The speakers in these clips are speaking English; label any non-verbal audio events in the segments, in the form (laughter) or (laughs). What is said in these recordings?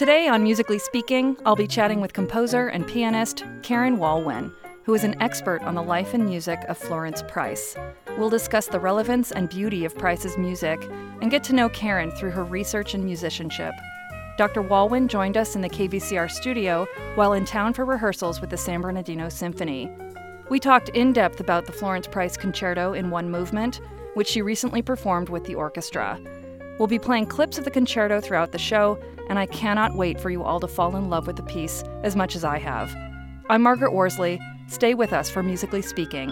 Today on Musically Speaking, I'll be chatting with composer and pianist Karen Walwyn, who is an expert on the life and music of Florence Price. We'll discuss the relevance and beauty of Price's music and get to know Karen through her research and musicianship. Dr. Walwyn joined us in the KVCR studio while in town for rehearsals with the San Bernardino Symphony. We talked in depth about the Florence Price Concerto in One Movement, which she recently performed with the orchestra. We'll be playing clips of the concerto throughout the show, and I cannot wait for you all to fall in love with the piece as much as I have. I'm Margaret Worsley. Stay with us for Musically Speaking.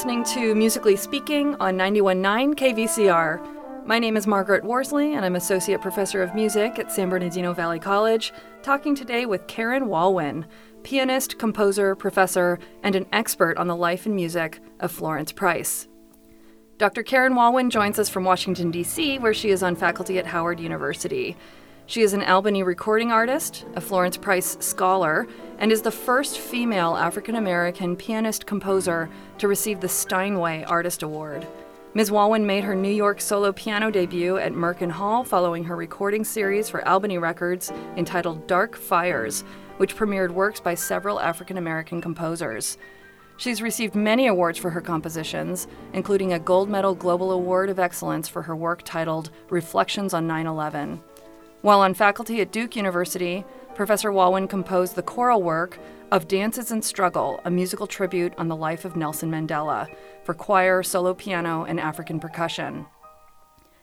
Listening to Musically Speaking on 919 KVCR. My name is Margaret Worsley, and I'm Associate Professor of Music at San Bernardino Valley College, talking today with Karen Walwyn, pianist, composer, professor, and an expert on the life and music of Florence Price. Dr. Karen Walwyn joins us from Washington, D.C., where she is on faculty at Howard University. She is an Albany recording artist, a Florence Price scholar, and is the first female African American pianist composer to receive the Steinway Artist Award. Ms. Walwyn made her New York solo piano debut at Merkin Hall following her recording series for Albany Records entitled Dark Fires, which premiered works by several African American composers. She's received many awards for her compositions, including a Gold Medal Global Award of Excellence for her work titled Reflections on 9 11. While on faculty at Duke University, Professor Walwyn composed the choral work of Dances and Struggle, a musical tribute on the life of Nelson Mandela, for choir, solo piano, and African percussion.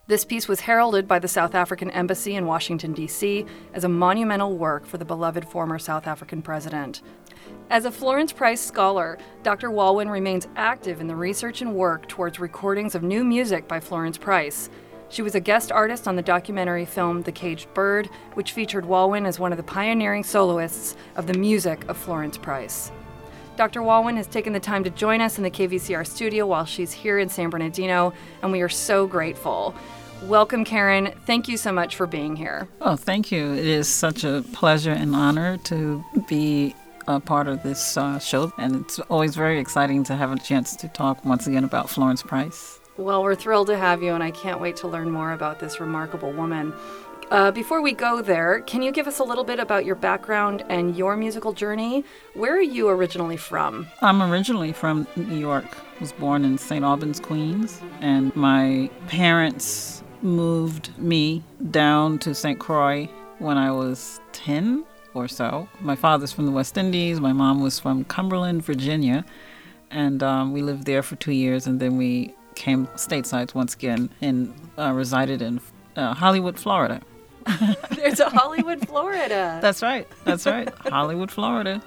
This piece was heralded by the South African Embassy in Washington, D.C., as a monumental work for the beloved former South African president. As a Florence Price scholar, Dr. Walwyn remains active in the research and work towards recordings of new music by Florence Price. She was a guest artist on the documentary film The Caged Bird, which featured Walwyn as one of the pioneering soloists of the music of Florence Price. Dr. Walwyn has taken the time to join us in the KVCR studio while she's here in San Bernardino, and we are so grateful. Welcome, Karen. Thank you so much for being here. Oh, thank you. It is such a pleasure and honor to be a part of this uh, show, and it's always very exciting to have a chance to talk once again about Florence Price. Well, we're thrilled to have you, and I can't wait to learn more about this remarkable woman. Uh, before we go there, can you give us a little bit about your background and your musical journey? Where are you originally from? I'm originally from New York. I was born in St. Albans, Queens, and my parents moved me down to St. Croix when I was 10 or so. My father's from the West Indies, my mom was from Cumberland, Virginia, and um, we lived there for two years, and then we came stateside once again and uh, resided in uh, Hollywood, Florida. (laughs) There's a Hollywood, Florida. That's right. That's right. Hollywood, Florida.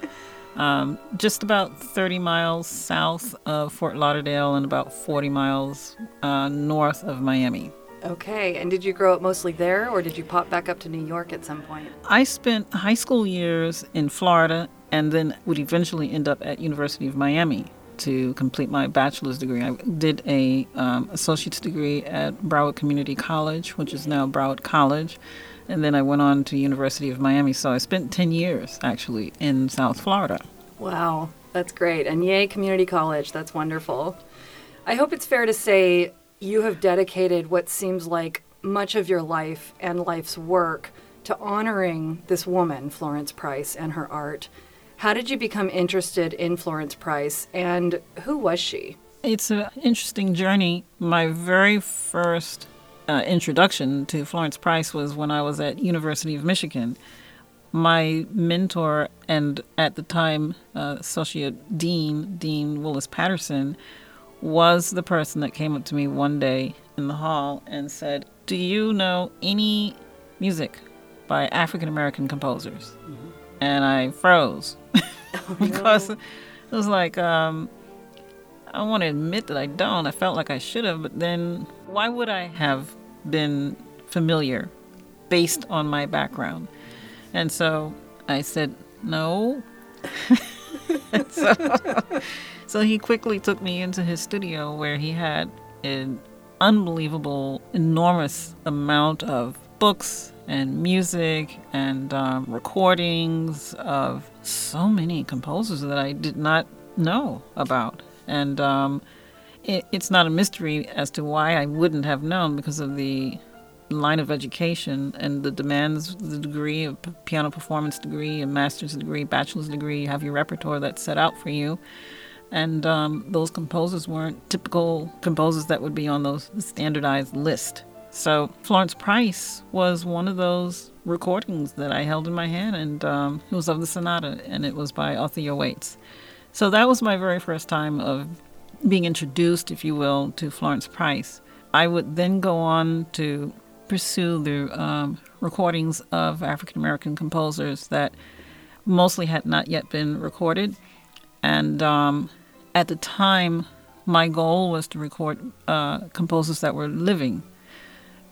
Um, just about 30 miles south of Fort Lauderdale and about 40 miles uh, north of Miami. Okay. And did you grow up mostly there or did you pop back up to New York at some point? I spent high school years in Florida and then would eventually end up at University of Miami to complete my bachelor's degree. I did a um, associate's degree at Broward Community College, which is now Broward College, and then I went on to University of Miami. So I spent 10 years actually in South Florida. Wow, that's great. And yay, community college. That's wonderful. I hope it's fair to say you have dedicated what seems like much of your life and life's work to honoring this woman, Florence Price, and her art. How did you become interested in Florence Price and who was she? It's an interesting journey. My very first uh, introduction to Florence Price was when I was at University of Michigan. My mentor and at the time uh, associate dean, Dean Willis Patterson, was the person that came up to me one day in the hall and said, "Do you know any music by African American composers?" Mm-hmm. And I froze (laughs) oh, because no. it was like um, I want to admit that I don't. I felt like I should have, but then why would I have been familiar based on my background? And so I said no. (laughs) so, So he quickly took me into his studio where he had an unbelievable, enormous amount of books and music and um, recordings of so many composers that I did not know about. And um, it, it's not a mystery as to why I wouldn't have known because of the line of education and the demands the degree of piano performance degree a master's degree bachelor's degree you have your repertoire that's set out for you and um, those composers weren't typical composers that would be on those standardized list so florence price was one of those recordings that i held in my hand and um, it was of the sonata and it was by althea waits. So that was my very first time of being introduced if you will to florence price. I would then go on to pursue the um, recordings of African American composers that mostly had not yet been recorded. And um, at the time, my goal was to record uh, composers that were living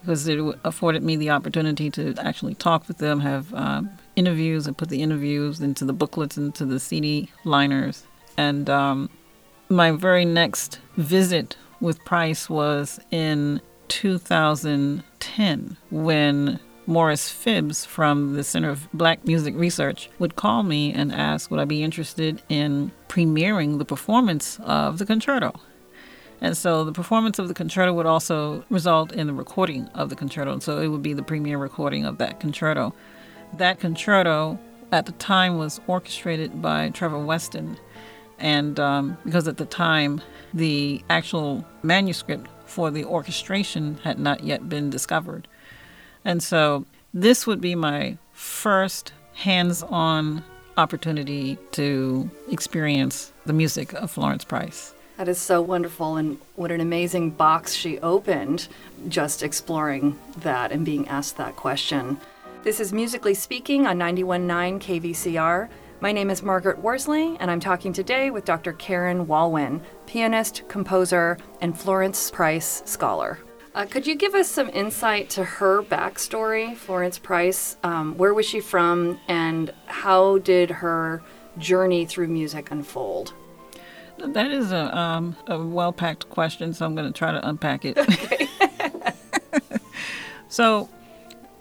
because it afforded me the opportunity to actually talk with them, have um, interviews, and put the interviews into the booklets, into the CD liners. And um, my very next visit with Price was in 2010 when Morris Phibbs from the Center of Black Music Research would call me and ask would I be interested in premiering the performance of the concerto. And so the performance of the concerto would also result in the recording of the concerto. And so it would be the premiere recording of that concerto. That concerto at the time was orchestrated by Trevor Weston. And um, because at the time, the actual manuscript for the orchestration had not yet been discovered. And so this would be my first hands on opportunity to experience the music of Florence Price. That is so wonderful, and what an amazing box she opened just exploring that and being asked that question. This is Musically Speaking on 91.9 KVCR. My name is Margaret Worsley, and I'm talking today with Dr. Karen Walwyn, pianist, composer, and Florence Price scholar. Uh, could you give us some insight to her backstory, Florence Price? Um, where was she from, and how did her journey through music unfold? That is a, um, a well packed question, so I'm going to try to unpack it. Okay. (laughs) so,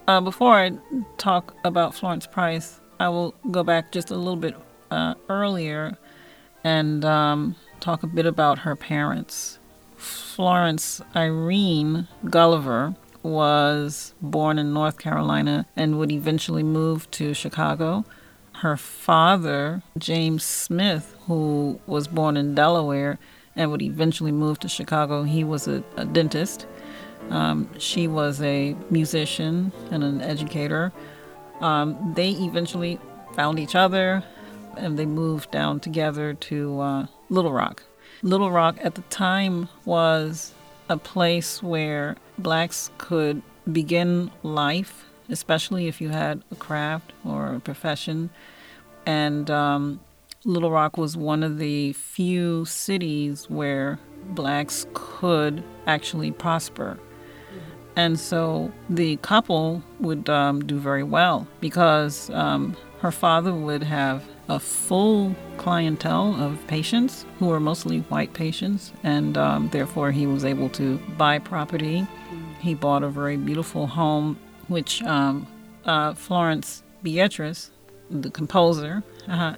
uh, before I talk about Florence Price, I will go back just a little bit uh, earlier and um, talk a bit about her parents. Florence Irene Gulliver was born in North Carolina and would eventually move to Chicago. Her father, James Smith, who was born in Delaware and would eventually move to Chicago, he was a, a dentist. Um, she was a musician and an educator. Um, they eventually found each other and they moved down together to uh, Little Rock. Little Rock at the time was a place where blacks could begin life, especially if you had a craft or a profession. And um, Little Rock was one of the few cities where blacks could actually prosper. And so the couple would um, do very well because um, her father would have a full clientele of patients who were mostly white patients, and um, therefore he was able to buy property. He bought a very beautiful home, which um, uh, Florence Beatrice, the composer, uh,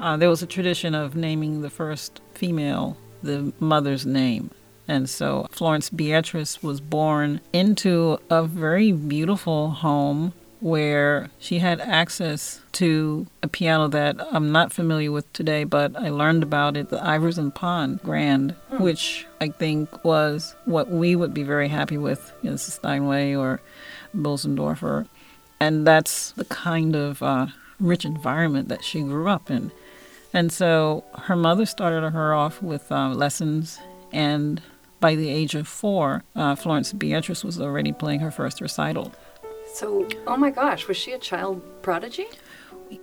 uh, there was a tradition of naming the first female the mother's name. And so Florence Beatrice was born into a very beautiful home where she had access to a piano that I'm not familiar with today, but I learned about it, the Ivers and Pond Grand, hmm. which I think was what we would be very happy with, you know, Steinway or Bosendorfer. And that's the kind of uh, rich environment that she grew up in. And so her mother started her off with uh, lessons and by the age of four, uh, Florence Beatrice was already playing her first recital. So, oh my gosh, was she a child prodigy?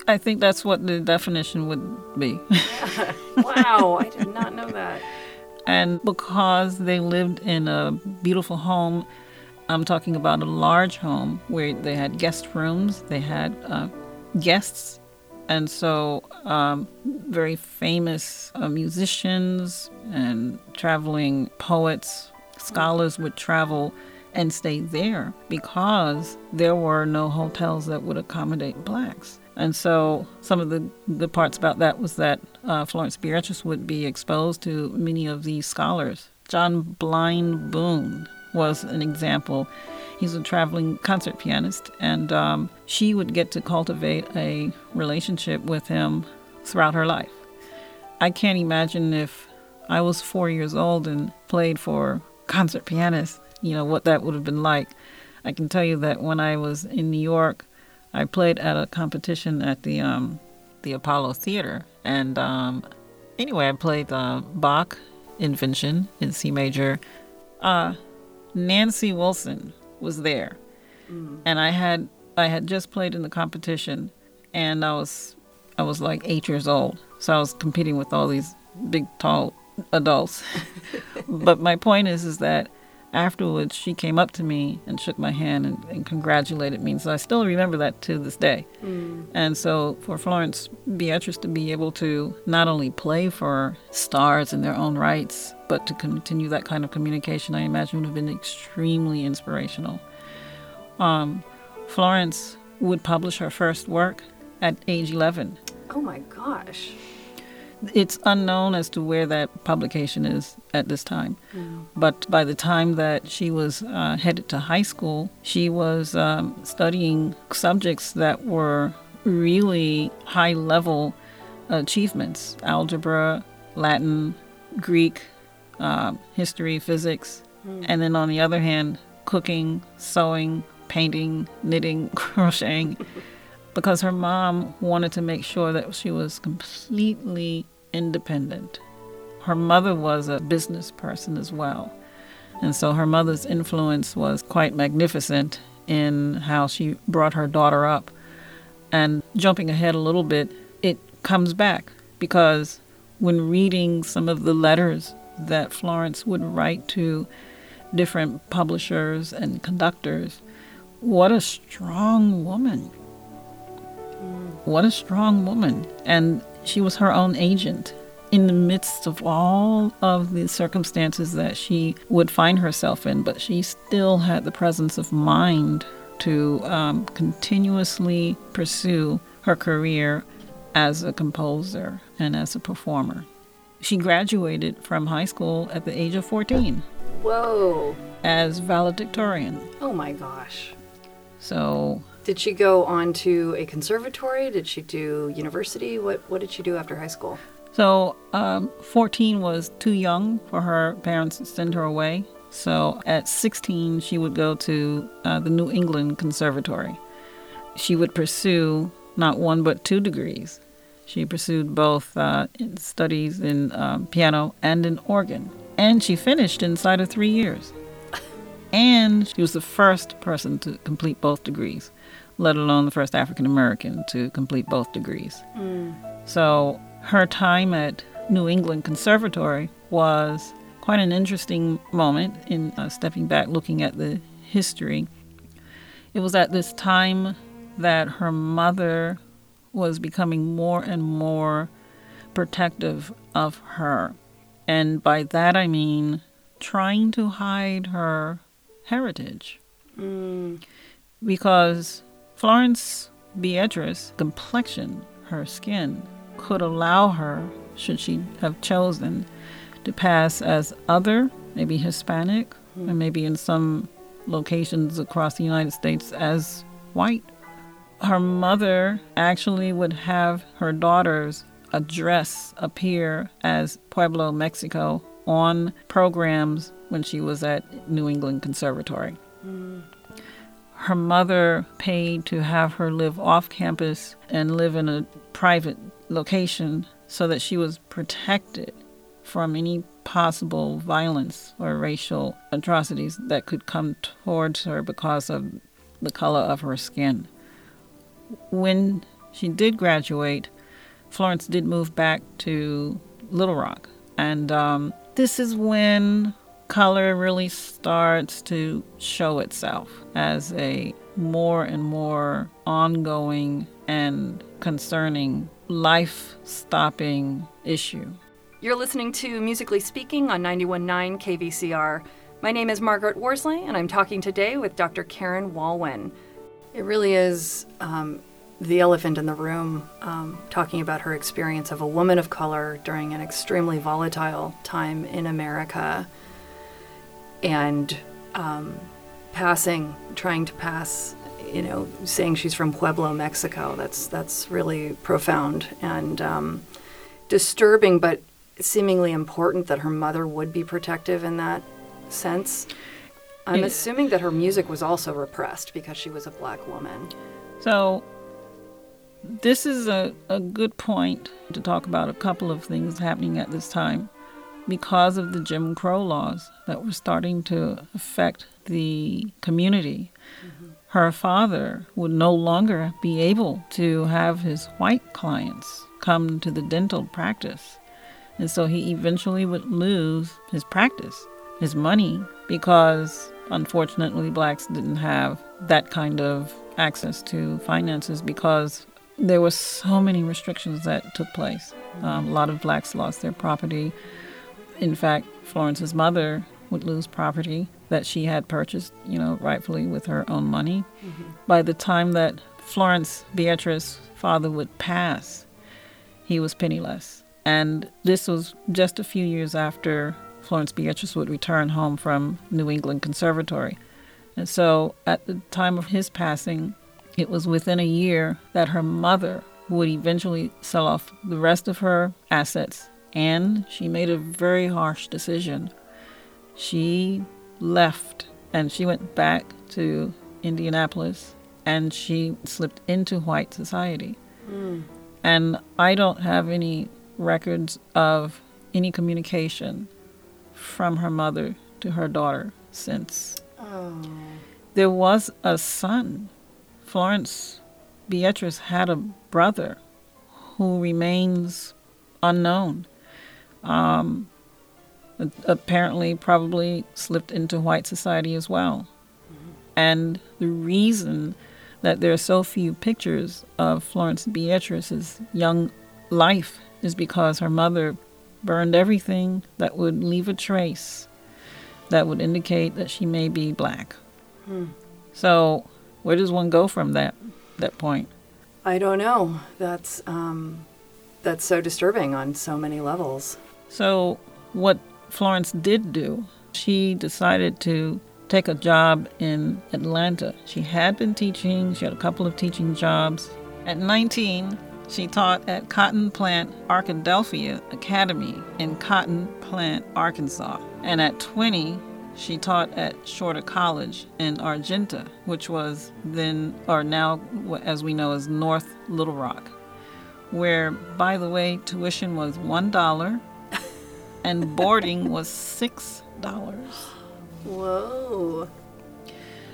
I think that's what the definition would be. (laughs) (laughs) wow, I did not know that. And because they lived in a beautiful home, I'm talking about a large home where they had guest rooms, they had uh, guests, and so um, very famous uh, musicians and traveling poets, scholars would travel and stay there because there were no hotels that would accommodate blacks. And so some of the good parts about that was that uh, Florence Beatrice would be exposed to many of these scholars. John Blind Boone was an example. He's a traveling concert pianist, and um, she would get to cultivate a relationship with him throughout her life. I can't imagine if I was four years old and played for concert pianists, you know, what that would have been like. I can tell you that when I was in New York, I played at a competition at the um, the Apollo Theater, and um, anyway, I played uh, Bach Invention in C major. Uh, Nancy Wilson was there, mm. and I had I had just played in the competition, and I was I was like eight years old, so I was competing with all these big, tall adults. (laughs) but my point is, is that afterwards she came up to me and shook my hand and, and congratulated me. So I still remember that to this day. Mm. And so for Florence Beatrice to be able to not only play for stars in their own rights, but to continue that kind of communication, I imagine would have been extremely inspirational. Um, Florence would publish her first work at age 11. Oh my gosh. It's unknown as to where that publication is at this time. Mm. But by the time that she was uh, headed to high school, she was um, studying subjects that were really high level achievements algebra, Latin, Greek, uh, history, physics. Mm. And then on the other hand, cooking, sewing, painting, knitting, (laughs) crocheting (laughs) because her mom wanted to make sure that she was completely independent. Her mother was a business person as well. And so her mother's influence was quite magnificent in how she brought her daughter up. And jumping ahead a little bit, it comes back because when reading some of the letters that Florence would write to different publishers and conductors, what a strong woman mm. what a strong woman. And she was her own agent in the midst of all of the circumstances that she would find herself in, but she still had the presence of mind to um, continuously pursue her career as a composer and as a performer. She graduated from high school at the age of 14. Whoa. As valedictorian. Oh my gosh. So did she go on to a conservatory? Did she do university? What What did she do after high school? So, um, 14 was too young for her parents to send her away. So, at 16, she would go to uh, the New England Conservatory. She would pursue not one but two degrees. She pursued both uh, in studies in um, piano and in organ. And she finished inside of three years. (laughs) and she was the first person to complete both degrees let alone the first African American to complete both degrees. Mm. So her time at New England Conservatory was quite an interesting moment in uh, stepping back, looking at the history. It was at this time that her mother was becoming more and more protective of her. And by that I mean trying to hide her heritage. Mm. Because Florence Beatrice's complexion, her skin, could allow her, should she have chosen, to pass as other, maybe Hispanic, mm. and maybe in some locations across the United States as white. Her mother actually would have her daughters address appear as Pueblo, Mexico on programs when she was at New England Conservatory. Mm her mother paid to have her live off campus and live in a private location so that she was protected from any possible violence or racial atrocities that could come towards her because of the color of her skin. When she did graduate, Florence did move back to Little Rock. And um, this is when color really starts to show itself as a more and more ongoing and concerning life stopping issue. You're listening to Musically Speaking on 91.9 KVCR. My name is Margaret Worsley, and I'm talking today with Dr. Karen Walwyn. It really is um, the elephant in the room, um, talking about her experience of a woman of color during an extremely volatile time in America and um, passing, trying to pass, you know, saying she's from Pueblo, Mexico. That's, that's really profound and um, disturbing, but seemingly important that her mother would be protective in that sense. I'm assuming that her music was also repressed because she was a black woman. So, this is a, a good point to talk about a couple of things happening at this time. Because of the Jim Crow laws that were starting to affect the community, mm-hmm. her father would no longer be able to have his white clients come to the dental practice and so he eventually would lose his practice, his money, because unfortunately blacks didn't have that kind of access to finances because there were so many restrictions that took place. Um, a lot of blacks lost their property. In fact, Florence's mother would lose property that she had purchased, you know, rightfully with her own money. Mm-hmm. By the time that Florence Beatrice's father would pass, he was penniless. And this was just a few years after Florence Beatrice would return home from New England Conservatory. And so at the time of his passing, it was within a year that her mother would eventually sell off the rest of her assets. And she made a very harsh decision. She left and she went back to Indianapolis and she slipped into white society. Mm. And I don't have any records of any communication from her mother to her daughter since. Oh. There was a son. Florence Beatrice had a brother who remains unknown. Um, apparently, probably slipped into white society as well. Mm-hmm. And the reason that there are so few pictures of Florence Beatrice's young life is because her mother burned everything that would leave a trace that would indicate that she may be black. Hmm. So, where does one go from that that point? I don't know. That's um, that's so disturbing on so many levels. So, what Florence did do, she decided to take a job in Atlanta. She had been teaching. She had a couple of teaching jobs. At 19, she taught at Cotton Plant Arkadelphia Academy in Cotton Plant, Arkansas. And at 20, she taught at Shorter College in Argenta, which was then, or now, as we know, as North Little Rock, where, by the way, tuition was $1 and boarding was $6. Whoa.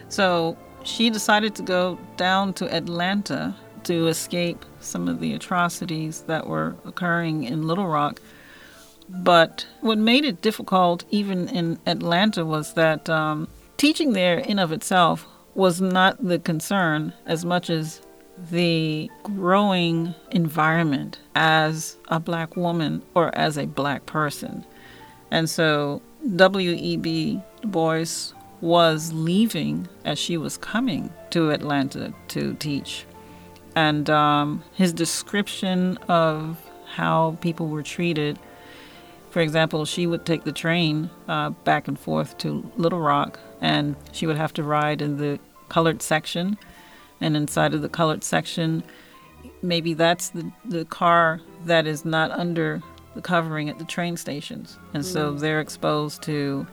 So she decided to go down to Atlanta to escape some of the atrocities that were occurring in Little Rock. But what made it difficult, even in Atlanta, was that um, teaching there in of itself was not the concern as much as the growing environment as a black woman or as a black person. And so W.E.B. Du Bois was leaving as she was coming to Atlanta to teach and um, his description of how people were treated. For example, she would take the train uh, back and forth to Little Rock, and she would have to ride in the colored section. And inside of the colored section, maybe that's the, the car that is not under the covering at the train stations. And so mm. they're exposed to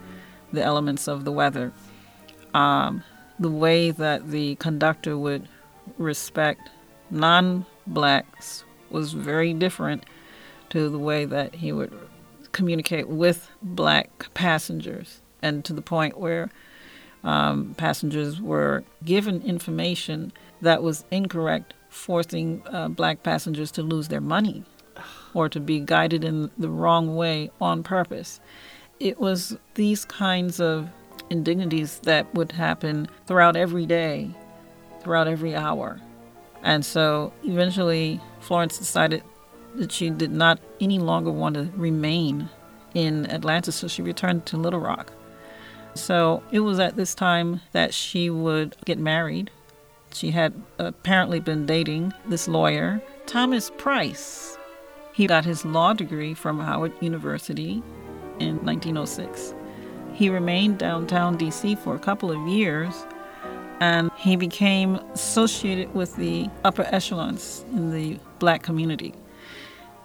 the elements of the weather. Um, the way that the conductor would respect non blacks was very different to the way that he would communicate with black passengers, and to the point where um, passengers were given information that was incorrect, forcing uh, black passengers to lose their money or to be guided in the wrong way on purpose. It was these kinds of indignities that would happen throughout every day, throughout every hour. And so eventually, Florence decided that she did not any longer want to remain in Atlanta, so she returned to Little Rock. So it was at this time that she would get married. She had apparently been dating this lawyer, Thomas Price. He got his law degree from Howard University in 1906. He remained downtown DC for a couple of years and he became associated with the upper echelons in the black community.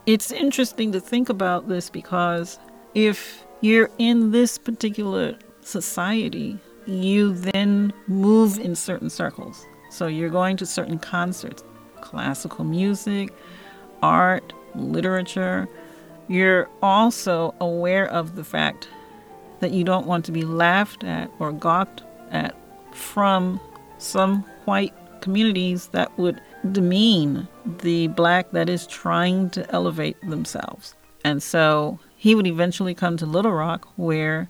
It's interesting to think about this because if you're in this particular society, you then move in certain circles. So you're going to certain concerts, classical music, art, literature. You're also aware of the fact that you don't want to be laughed at or gawked at from some white communities that would demean the black that is trying to elevate themselves. And so he would eventually come to Little Rock where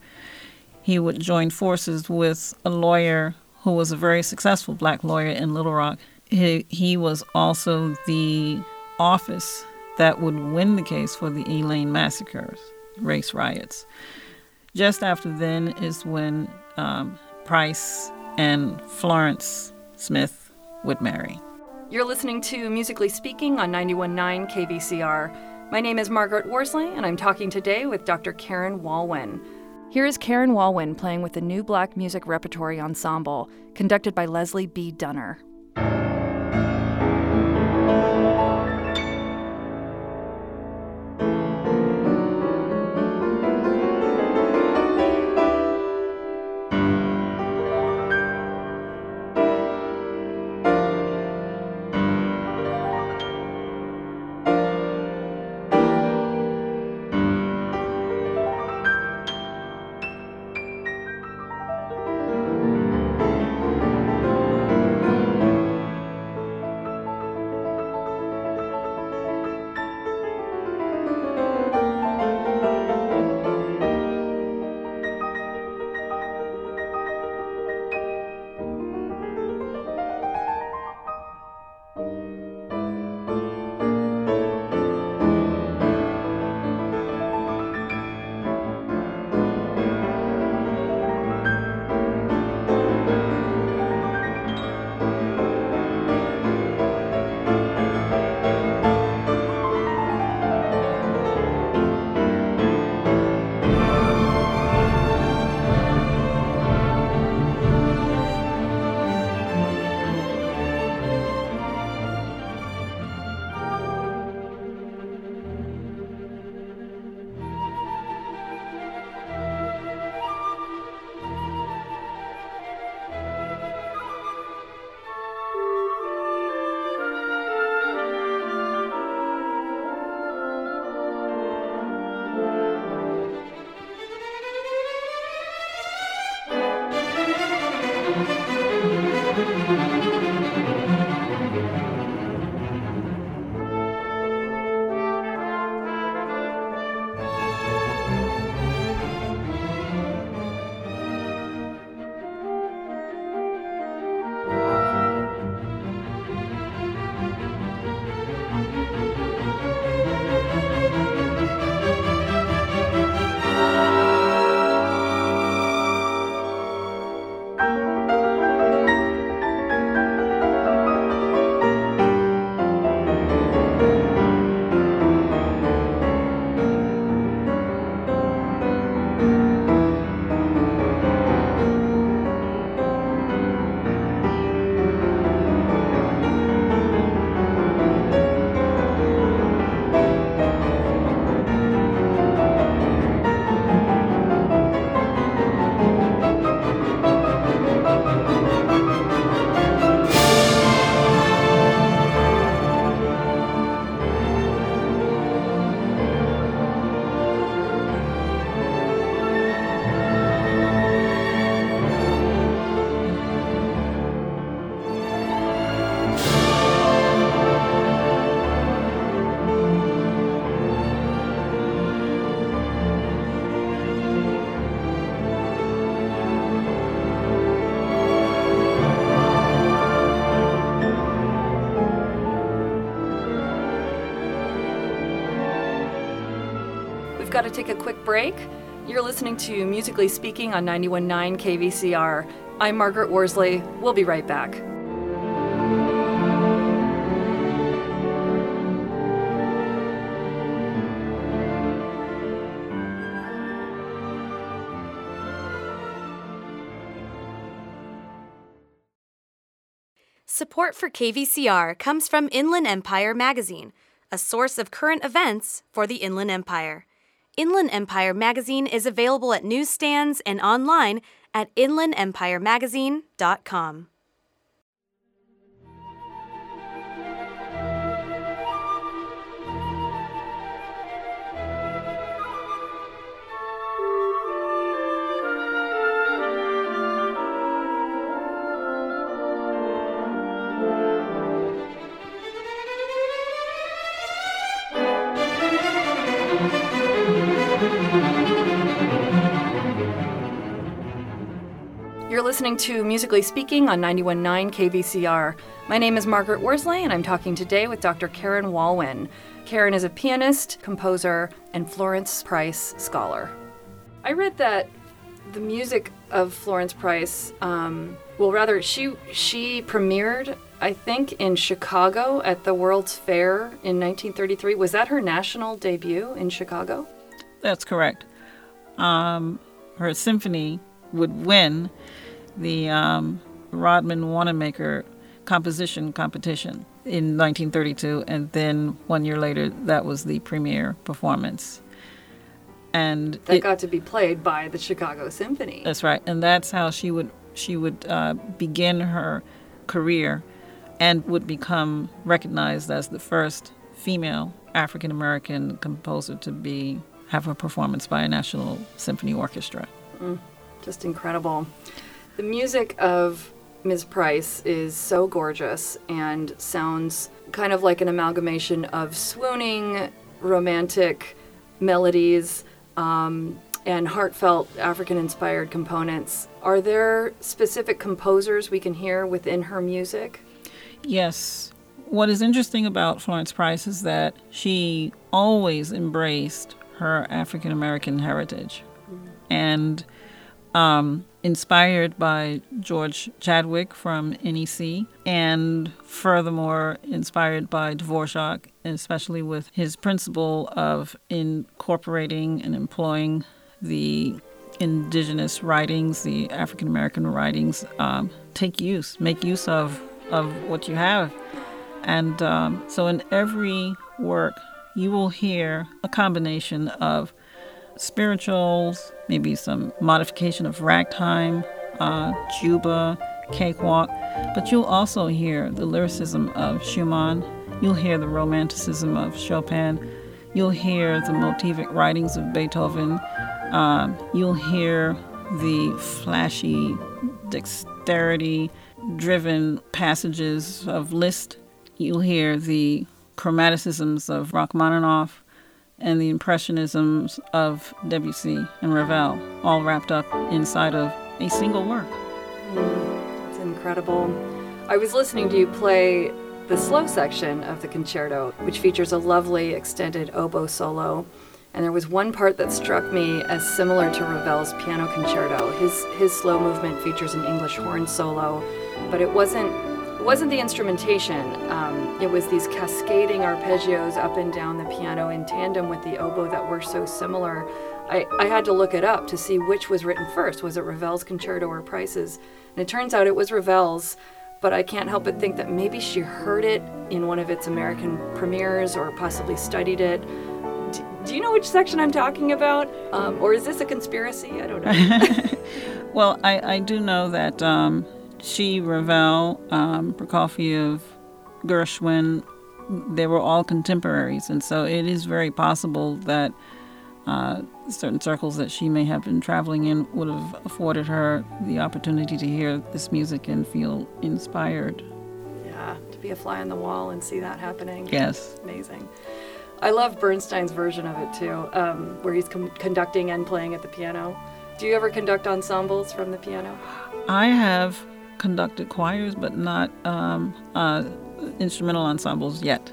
he would join forces with a lawyer who was a very successful black lawyer in Little Rock. He, he was also the office that would win the case for the Elaine massacres, race riots. Just after then is when um, Price and Florence Smith would marry. You're listening to Musically Speaking on 91.9 KVCR. My name is Margaret Worsley, and I'm talking today with Dr. Karen Walwyn. Here is Karen Walwyn playing with the New Black Music Repertory Ensemble, conducted by Leslie B. Dunner. Got to take a quick break. You're listening to Musically Speaking on 91.9 KVCR. I'm Margaret Worsley. We'll be right back. Support for KVCR comes from Inland Empire Magazine, a source of current events for the Inland Empire. Inland Empire Magazine is available at newsstands and online at inlandempiremagazine.com. listening to Musically Speaking on 91.9 KVCR. My name is Margaret Worsley, and I'm talking today with Dr. Karen Walwyn. Karen is a pianist, composer, and Florence Price scholar. I read that the music of Florence Price, um, well, rather, she she premiered, I think, in Chicago at the World's Fair in 1933. Was that her national debut in Chicago? That's correct. Um, her symphony would win the um, Rodman Wanamaker composition competition in 1932, and then one year later, that was the premiere performance. And That it- got to be played by the Chicago Symphony. That's right, and that's how she would she would uh, begin her career, and would become recognized as the first female African American composer to be have a performance by a national symphony orchestra. Just incredible. The music of Ms. Price is so gorgeous and sounds kind of like an amalgamation of swooning, romantic melodies um, and heartfelt African inspired components. Are there specific composers we can hear within her music? Yes. What is interesting about Florence Price is that she always embraced her African American heritage. And um, inspired by George Chadwick from NEC, and furthermore inspired by Dvorak, especially with his principle of incorporating and employing the indigenous writings, the African American writings, um, take use, make use of, of what you have. And um, so in every work, you will hear a combination of spirituals, maybe some modification of ragtime, uh, juba, cakewalk, but you'll also hear the lyricism of Schumann. You'll hear the romanticism of Chopin. You'll hear the motivic writings of Beethoven. Um, you'll hear the flashy, dexterity driven passages of Liszt. You'll hear the chromaticisms of Rachmaninoff and the impressionisms of Debussy and Ravel, all wrapped up inside of a single work. It's incredible. I was listening to you play the slow section of the concerto, which features a lovely extended oboe solo. And there was one part that struck me as similar to Ravel's piano concerto. His his slow movement features an English horn solo, but it wasn't it wasn't the instrumentation. Um, it was these cascading arpeggios up and down the piano in tandem with the oboe that were so similar. I, I had to look it up to see which was written first. Was it Ravel's concerto or Price's? And it turns out it was Ravel's, but I can't help but think that maybe she heard it in one of its American premieres or possibly studied it. D- do you know which section I'm talking about? Um, or is this a conspiracy? I don't know. (laughs) Well, I, I do know that um, she, Ravel, um, Prokofiev, Gershwin, they were all contemporaries, and so it is very possible that uh, certain circles that she may have been traveling in would have afforded her the opportunity to hear this music and feel inspired. yeah, to be a fly on the wall and see that happening. Yes. Amazing. I love Bernstein's version of it too, um, where he's com- conducting and playing at the piano. Do you ever conduct ensembles from the piano? I have conducted choirs, but not um, uh, instrumental ensembles yet.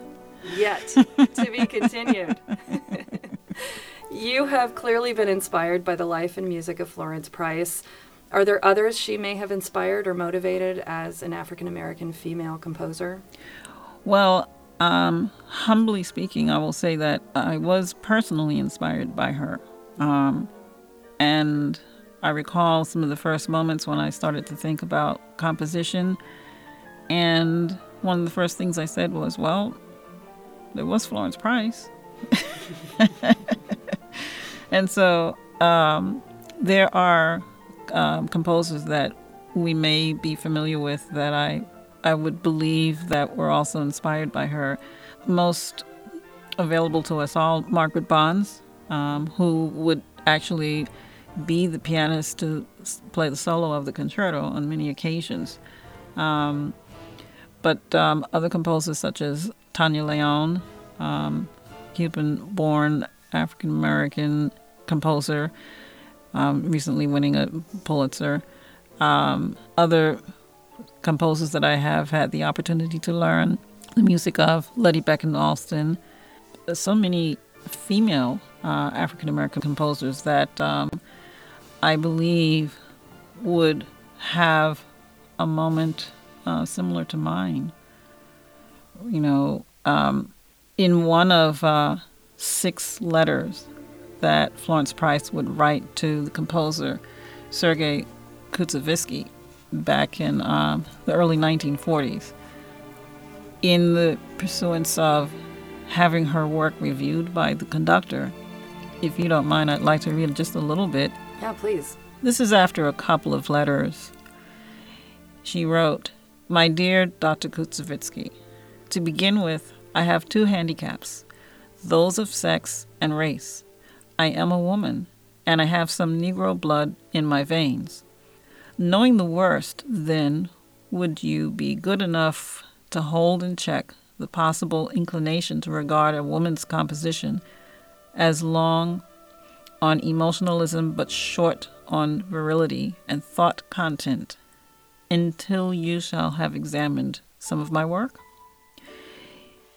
Yet to be (laughs) continued. You have clearly been inspired by the life and music of Florence Price. Are there others she may have inspired or motivated as an African American female composer? Well, um, humbly speaking, I will say that I was personally inspired by her. Um, and I recall some of the first moments when I started to think about composition. And one of the first things I said was, well, there was Florence Price. (laughs) and so um, there are um, composers that we may be familiar with that I I would believe that were also inspired by her. Most available to us all, Margaret Bonds, um, who would actually be the pianist to play the solo of the concerto on many occasions. Um, but um, other composers such as Tania León, um, Cuban born African American composer, um, recently winning a Pulitzer. Um, other composers that I have had the opportunity to learn the music of, Lettie Beckon Alston. So many female uh, African American composers that um, I believe would have a moment uh, similar to mine. You know, um, in one of uh, six letters that Florence Price would write to the composer Sergei Koussevitzky back in um, the early 1940s, in the pursuance of having her work reviewed by the conductor. If you don't mind, I'd like to read just a little bit. Yeah, please. This is after a couple of letters. She wrote, My dear Dr. Koussevitzky, to begin with, I have two handicaps those of sex and race. I am a woman, and I have some Negro blood in my veins. Knowing the worst, then, would you be good enough to hold in check the possible inclination to regard a woman's composition as long on emotionalism but short on virility and thought content until you shall have examined some of my work?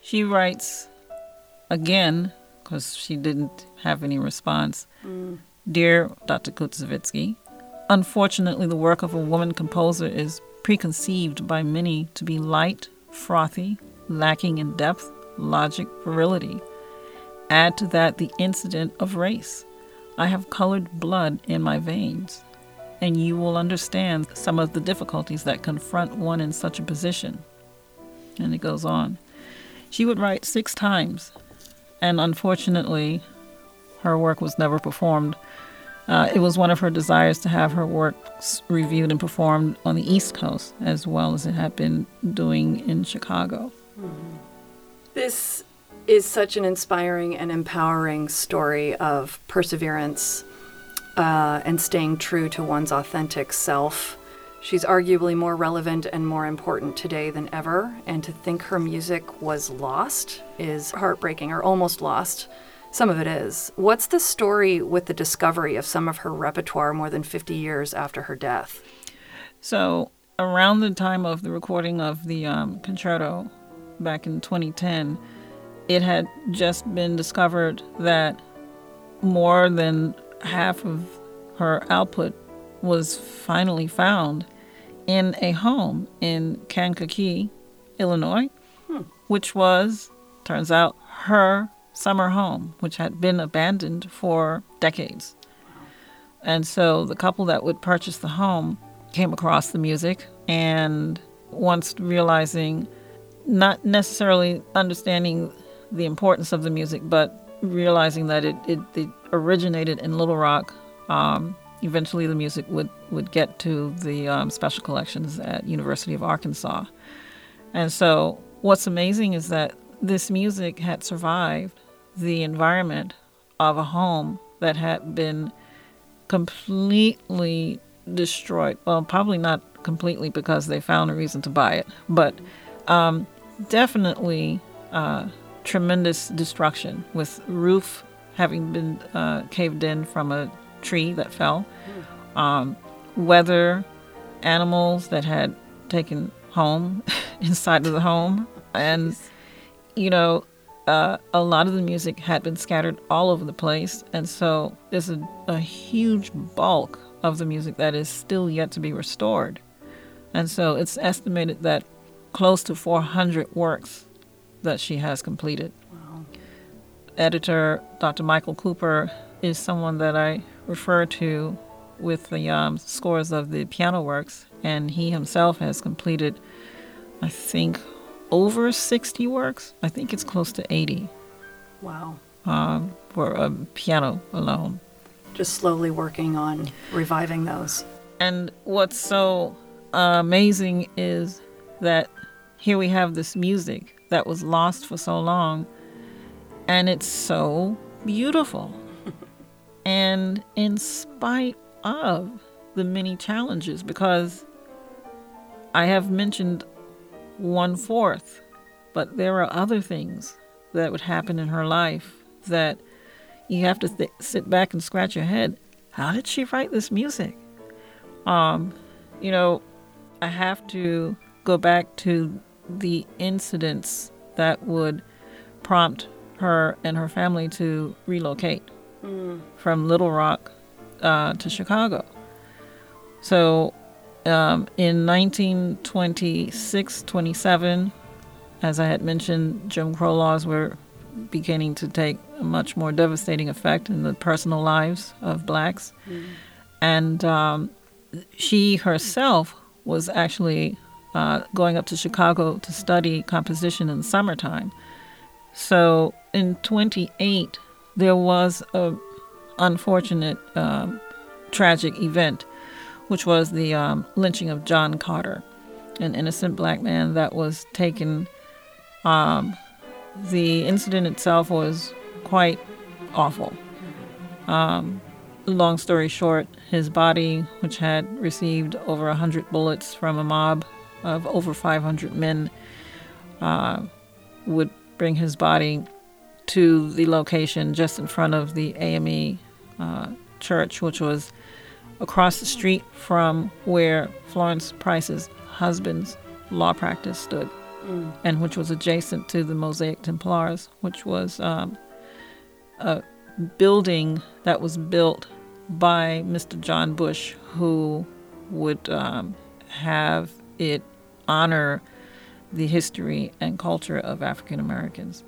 She writes again, because she didn't have any response mm. Dear Dr. Koussevitzky, unfortunately, the work of a woman composer is preconceived by many to be light, frothy, lacking in depth, logic, virility. Add to that the incident of race. I have colored blood in my veins, and you will understand some of the difficulties that confront one in such a position. And it goes on. She would write six times, and unfortunately, her work was never performed. Uh, it was one of her desires to have her works reviewed and performed on the East Coast, as well as it had been doing in Chicago. Mm-hmm. This is such an inspiring and empowering story of perseverance uh, and staying true to one's authentic self. She's arguably more relevant and more important today than ever, and to think her music was lost is heartbreaking, or almost lost. Some of it is. What's the story with the discovery of some of her repertoire more than 50 years after her death? So, around the time of the recording of the um, concerto, back in 2010, it had just been discovered that more than half of her output was finally found in a home in Kankakee, Illinois, hmm. which was, turns out, her summer home, which had been abandoned for decades. And so the couple that would purchase the home came across the music and once realizing not necessarily understanding the importance of the music, but realizing that it, it, it originated in Little Rock. Um, eventually, the music would, would get to the um, special collections at University of Arkansas. And so, what's amazing is that this music had survived the environment of a home that had been completely destroyed. Well, probably not completely because they found a reason to buy it, but um, definitely uh, tremendous destruction with roof having been uh, caved in from a tree that fell, um, weather, animals that had taken home (laughs) inside of the home, and you know, uh, a lot of the music had been scattered all over the place, and so there's a, a huge bulk of the music that is still yet to be restored. And so it's estimated that close to 400 works that she has completed. Wow. Editor Dr. Michael Cooper is someone that I refer to with the um, scores of the piano works, and he himself has completed, I think, over 60 works. I think it's close to 80 Wow. um, for a piano alone. Just slowly working on reviving those. And what's so uh, amazing is that here we have this music that was lost for so long, and it's so beautiful. (laughs) and in spite of the many challenges, because I have mentioned one fourth, but there are other things that would happen in her life that you have to th- sit back and scratch your head. How did she write this music? Um, you know, I have to go back to the incidents that would prompt her and her family to relocate from Little Rock uh, to Chicago. So um, in 1926 27, as I had mentioned, Jim Crow laws were beginning to take a much more devastating effect in the personal lives of blacks. And um, she herself was actually uh, going up to Chicago to study composition in the summertime. So in 28, there was a unfortunate um, tragic event, which was the um, lynching of John Carter, an innocent black man that was taken. Um, the incident itself was quite awful. Um, long story short, his body, which had received over 100 bullets from a mob of over 500 men, uh, would bring his body to the location just in front of the AME uh, church, which was across the street from where Florence Price's husband's law practice stood, and which was adjacent to the Mosaic Templars, which was um, a building that was built by Mr. John Bush, who would um, have it honor the history and culture of African Americans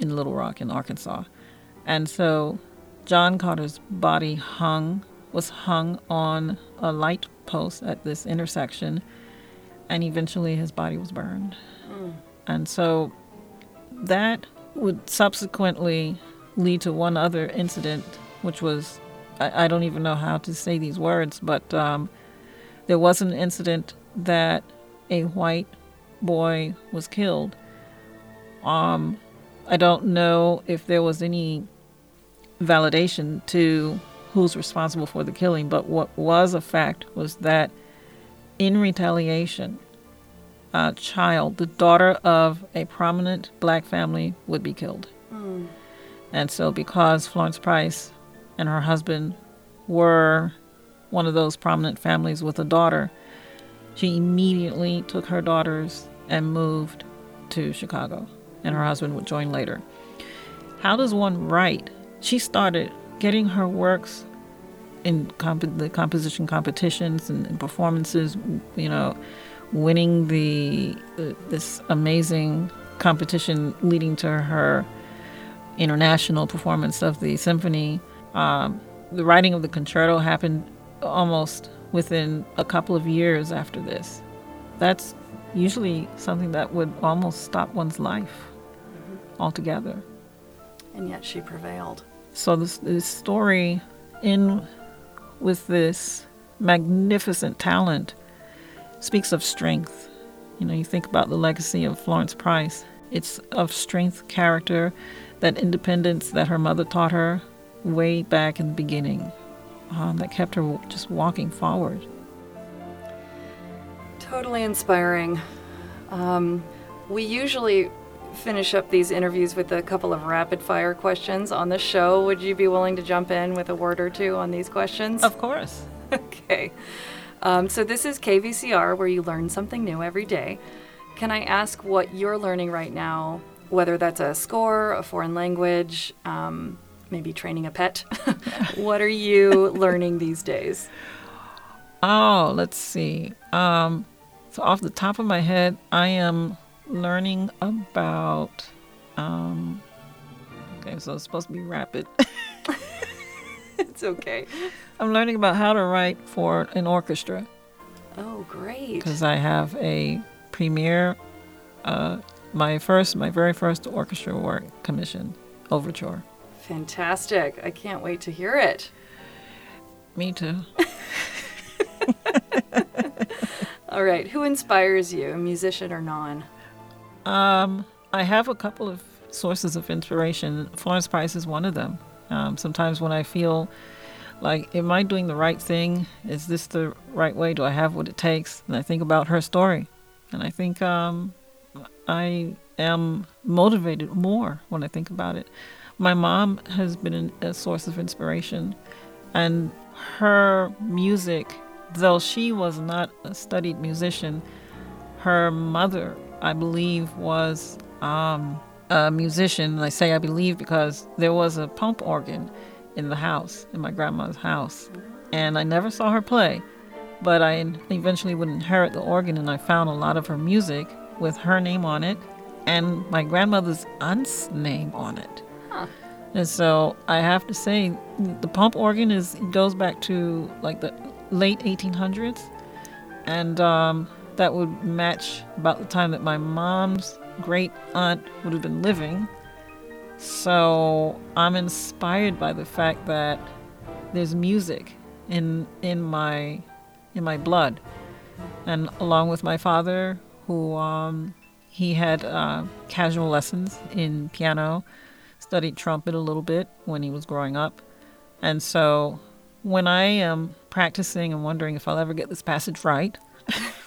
in Little Rock, in Arkansas. And so John Carter's body hung, was hung on a light post at this intersection, and eventually his body was burned. And so that would subsequently lead to one other incident, which was I, I don't even know how to say these words, but um, there was an incident that a white boy was killed. Um, I don't know if there was any validation to who's responsible for the killing, but what was a fact was that in retaliation, a child, the daughter of a prominent black family, would be killed. And so, because Florence Price and her husband were one of those prominent families with a daughter, she immediately took her daughters and moved to Chicago, and her husband would join later. How does one write? She started getting her works in comp- the composition competitions and, and performances, you know, winning the uh, this amazing competition leading to her international performance of the symphony. Um, the writing of the concerto happened almost within a couple of years after this. That's usually something that would almost stop one's life altogether. And yet she prevailed. So this, this story, in with this magnificent talent, speaks of strength. You know, you think about the legacy of Florence Price. It's of strength, character, that independence that her mother taught her way back in the beginning, um, that kept her just walking forward. Totally inspiring. Um, we usually finish up these interviews with a couple of rapid fire questions on the show. Would you be willing to jump in with a word or two on these questions? Of course. (laughs) okay. Um, so, this is KVCR where you learn something new every day. Can I ask what you're learning right now whether that's a score, a foreign language, um, maybe training a pet. (laughs) what are you learning these days? Oh, let's see. Um, so, off the top of my head, I am learning about. Um, okay, so it's supposed to be rapid. (laughs) it's okay. I'm learning about how to write for an orchestra. Oh, great. Because I have a premiere, uh, my first, my very first orchestra work commission, overture. Fantastic. I can't wait to hear it. Me too. (laughs) All right. Who inspires you, musician or non? Um, I have a couple of sources of inspiration. Florence Price is one of them. Um, sometimes when I feel like, am I doing the right thing? Is this the right way? Do I have what it takes? And I think about her story. And I think um, I am motivated more when I think about it. My mom has been a source of inspiration, and her music, though she was not a studied musician, her mother, I believe, was um, a musician. I say I believe because there was a pump organ in the house, in my grandma's house, and I never saw her play. But I eventually would inherit the organ, and I found a lot of her music with her name on it and my grandmother's aunt's name on it. Huh. And so I have to say, the pump organ is goes back to like the late 1800s, and um, that would match about the time that my mom's great aunt would have been living. So I'm inspired by the fact that there's music in in my in my blood, and along with my father, who um, he had uh, casual lessons in piano, studied trumpet a little bit when he was growing up, and so when I am practicing and wondering if I'll ever get this passage right,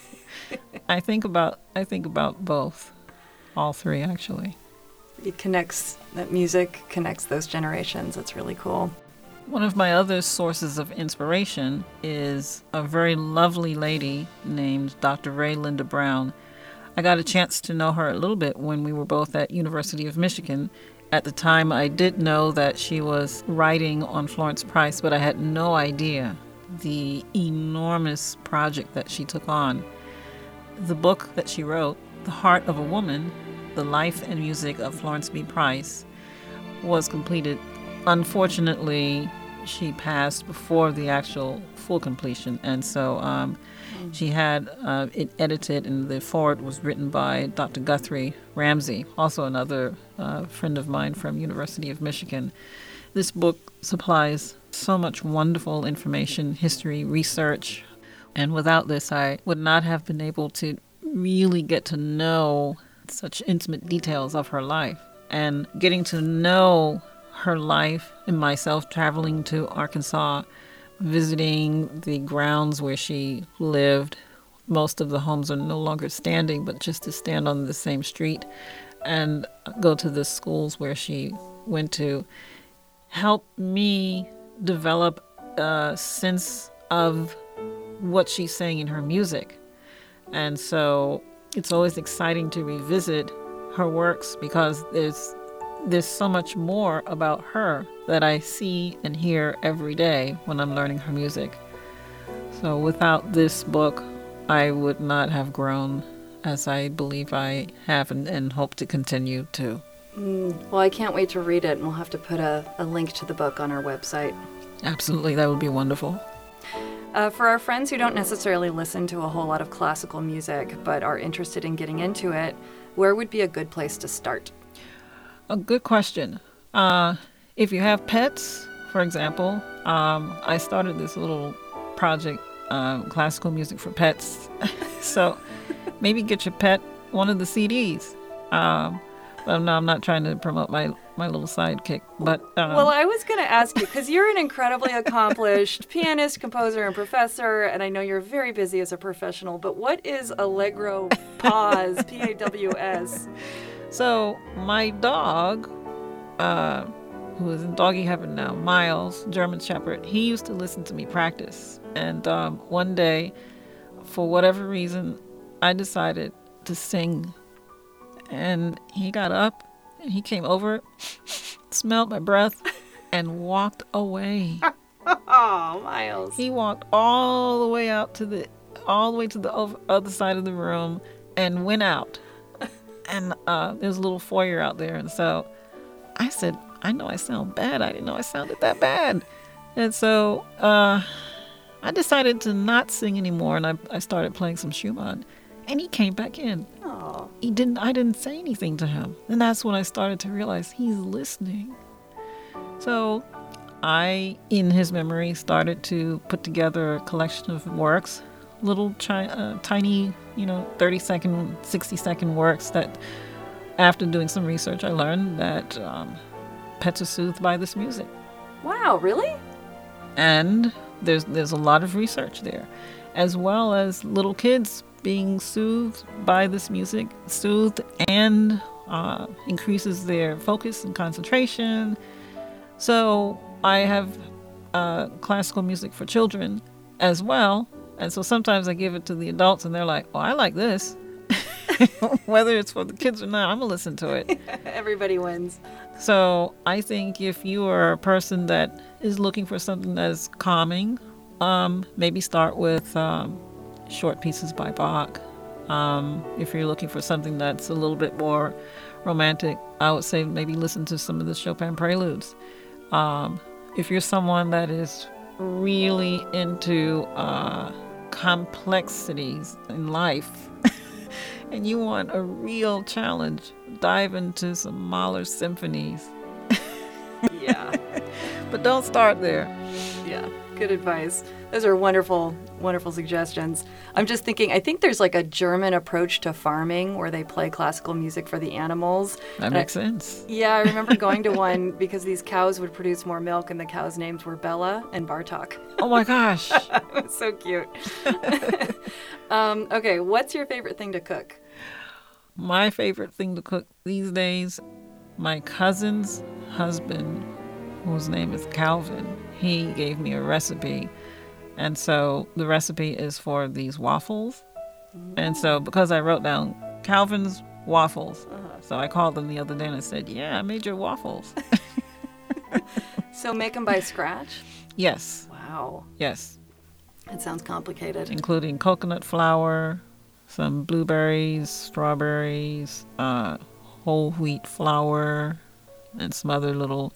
(laughs) I think about I think about both, all three actually. It connects that music connects those generations. It's really cool. One of my other sources of inspiration is a very lovely lady named Dr. Rae Linda Brown. I got a chance to know her a little bit when we were both at University of Michigan. At the time, I did know that she was writing on Florence Price, but I had no idea the enormous project that she took on. The book that she wrote, The Heart of a Woman, The Life and Music of Florence B. Price, was completed. Unfortunately, she passed before the actual full completion, and so um, she had uh, it edited, and the foreword was written by Dr. Guthrie Ramsey, also another uh, friend of mine from University of Michigan. This book supplies so much wonderful information, history, research, and without this, I would not have been able to really get to know such intimate details of her life. And getting to know her life and myself traveling to Arkansas visiting the grounds where she lived. Most of the homes are no longer standing, but just to stand on the same street and go to the schools where she went to helped me develop a sense of what she's saying in her music. And so it's always exciting to revisit her works because there's there's so much more about her that I see and hear every day when I'm learning her music. So without this book, I would not have grown as I believe I have and, and hope to continue to. Mm, well, I can't wait to read it, and we'll have to put a, a link to the book on our website. Absolutely, that would be wonderful. Uh, for our friends who don't necessarily listen to a whole lot of classical music but are interested in getting into it, where would be a good place to start? A good question. Uh, if you have pets, for example, um, I started this little project, um, classical music for pets. (laughs) so maybe get your pet one of the CDs. Um, but no, I'm not trying to promote my my little sidekick. But um, well, I was going to ask you because you're an incredibly accomplished pianist, composer, and professor, and I know you're very busy as a professional. But what is Allegro Paws? P A W S. So my dog, uh, who is in doggy heaven now, Miles, German Shepherd, he used to listen to me practice. And um, one day, for whatever reason, I decided to sing. And he got up And he came over, (laughs) smelled my breath, and walked away. (laughs) Oh, Miles. He walked all the way out to the all the way to the other side of the room and went out. And uh, there's a little foyer out there, and so I said, "I know I sound bad. I didn't know I sounded that bad." And so uh, I decided to not sing anymore, and I, I started playing some Schumann. And he came back in. Oh, He didn't. I didn't say anything to him, and that's when I started to realize he's listening. So I, in his memory, started to put together a collection of works, little chi- uh, tiny, you know, 30 second, 60 second works that, after doing some research, I learned that um, pets are soothed by this music. wow, really? And there's, there's a lot of research there, as well as little kids being soothed by this music, soothed and uh, increases their focus and concentration. So I have uh, classical music for children as well. And so sometimes I give it to the adults and they're like, well, I like this. (laughs) Whether it's for the kids or not, I'm going to listen to it. (laughs) Everybody wins. So I think if you are a person that is looking for something that's calming, um, maybe start with um, short pieces by Bach. Um, if you're looking for something that's a little bit more romantic, I would say maybe listen to some of the Chopin preludes. Um, if you're someone that is really into uh, complexities in life (laughs) and you want a real challenge, dive into some Mahler symphonies. (laughs) Yeah, But don't start there. yeah. Good advice. Those are wonderful, wonderful suggestions. I'm just thinking, I think there's like a German approach to farming where they play classical music for the animals. That And I- makes sense. Yeah, I remember going to (laughs) one because these cows would produce more milk, and the cows' names were Bella and Bartok. Oh my gosh. (laughs) It was so cute. (laughs) um, okay, what's your favorite thing to cook? My favorite thing to cook these days, my cousin's husband, whose name is Calvin, he gave me a recipe. And so the recipe is for these waffles. And so because I wrote down Calvin's waffles, so I called them the other day and I said, Yeah, I made your waffles. (laughs) So make them by scratch? yes, Wow, yes. that sounds complicated. including coconut flour, some blueberries, strawberries, uh, whole wheat flour, and some other little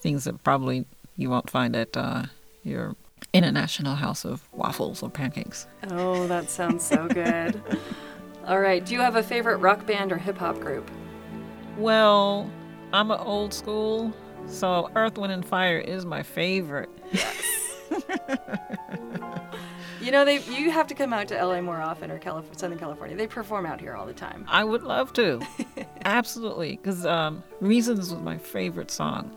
things that probably you won't find at uh, your international house of waffles or pancakes. Oh, that sounds so good. (laughs) All right, do you have a favorite rock band or hip hop group? Well, I'm an old school, so Earth, Wind, and Fire is my favorite. Yes. (laughs) You know, they you have to come out to LA more often or Southern California. They perform out here all the time. I would love to. (laughs) Absolutely. Because um, Reasons was my favorite song.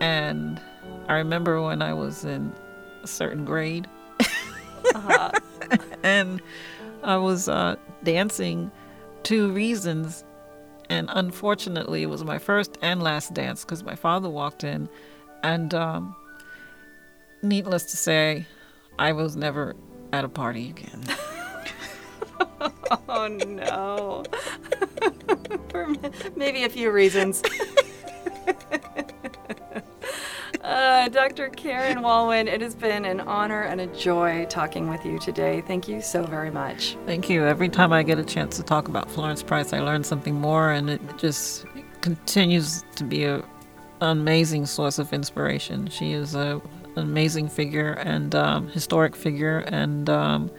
And I remember when I was in a certain grade Uh-huh. (laughs) and I was uh, dancing to Reasons. And unfortunately, it was my first and last dance because my father walked in. And um, needless to say, I was never at a party again. (laughs) Oh no. (laughs) For maybe a few reasons. Uh, Dr. Karen Walwyn, it has been an honor and a joy talking with you today. Thank you so very much. Thank you. Every time I get a chance to talk about Florence Price, I learn something more, and it just continues to be a, an amazing source of inspiration. She is a, an amazing figure and um, historic figure, and um,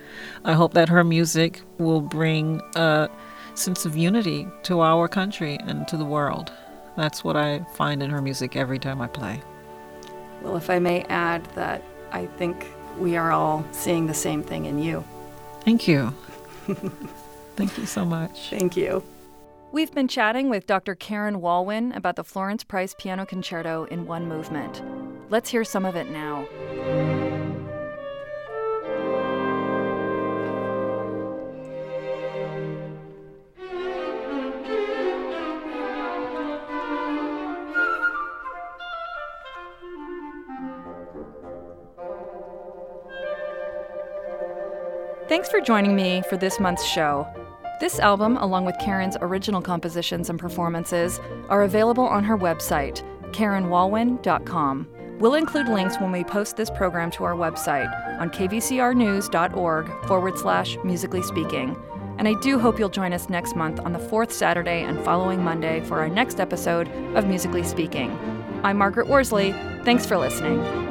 I hope that her music will bring a sense of unity to our country and to the world. That's what I find in her music every time I play. Well, if I may add that I think we are all seeing the same thing in you. Thank you. (laughs) Thank you so much. Thank you. We've been chatting with Dr. Karen Walwyn about the Florence Price Piano Concerto in one movement. Let's hear some of it now. Thanks for joining me for this month's show. This album, along with Karen's original compositions and performances, are available on her website, KarenWalwyn.com. We'll include links when we post this program to our website on kvcrnews.org forward slash musically speaking. And I do hope you'll join us next month on the fourth Saturday and following Monday for our next episode of Musically Speaking. I'm Margaret Worsley. Thanks for listening.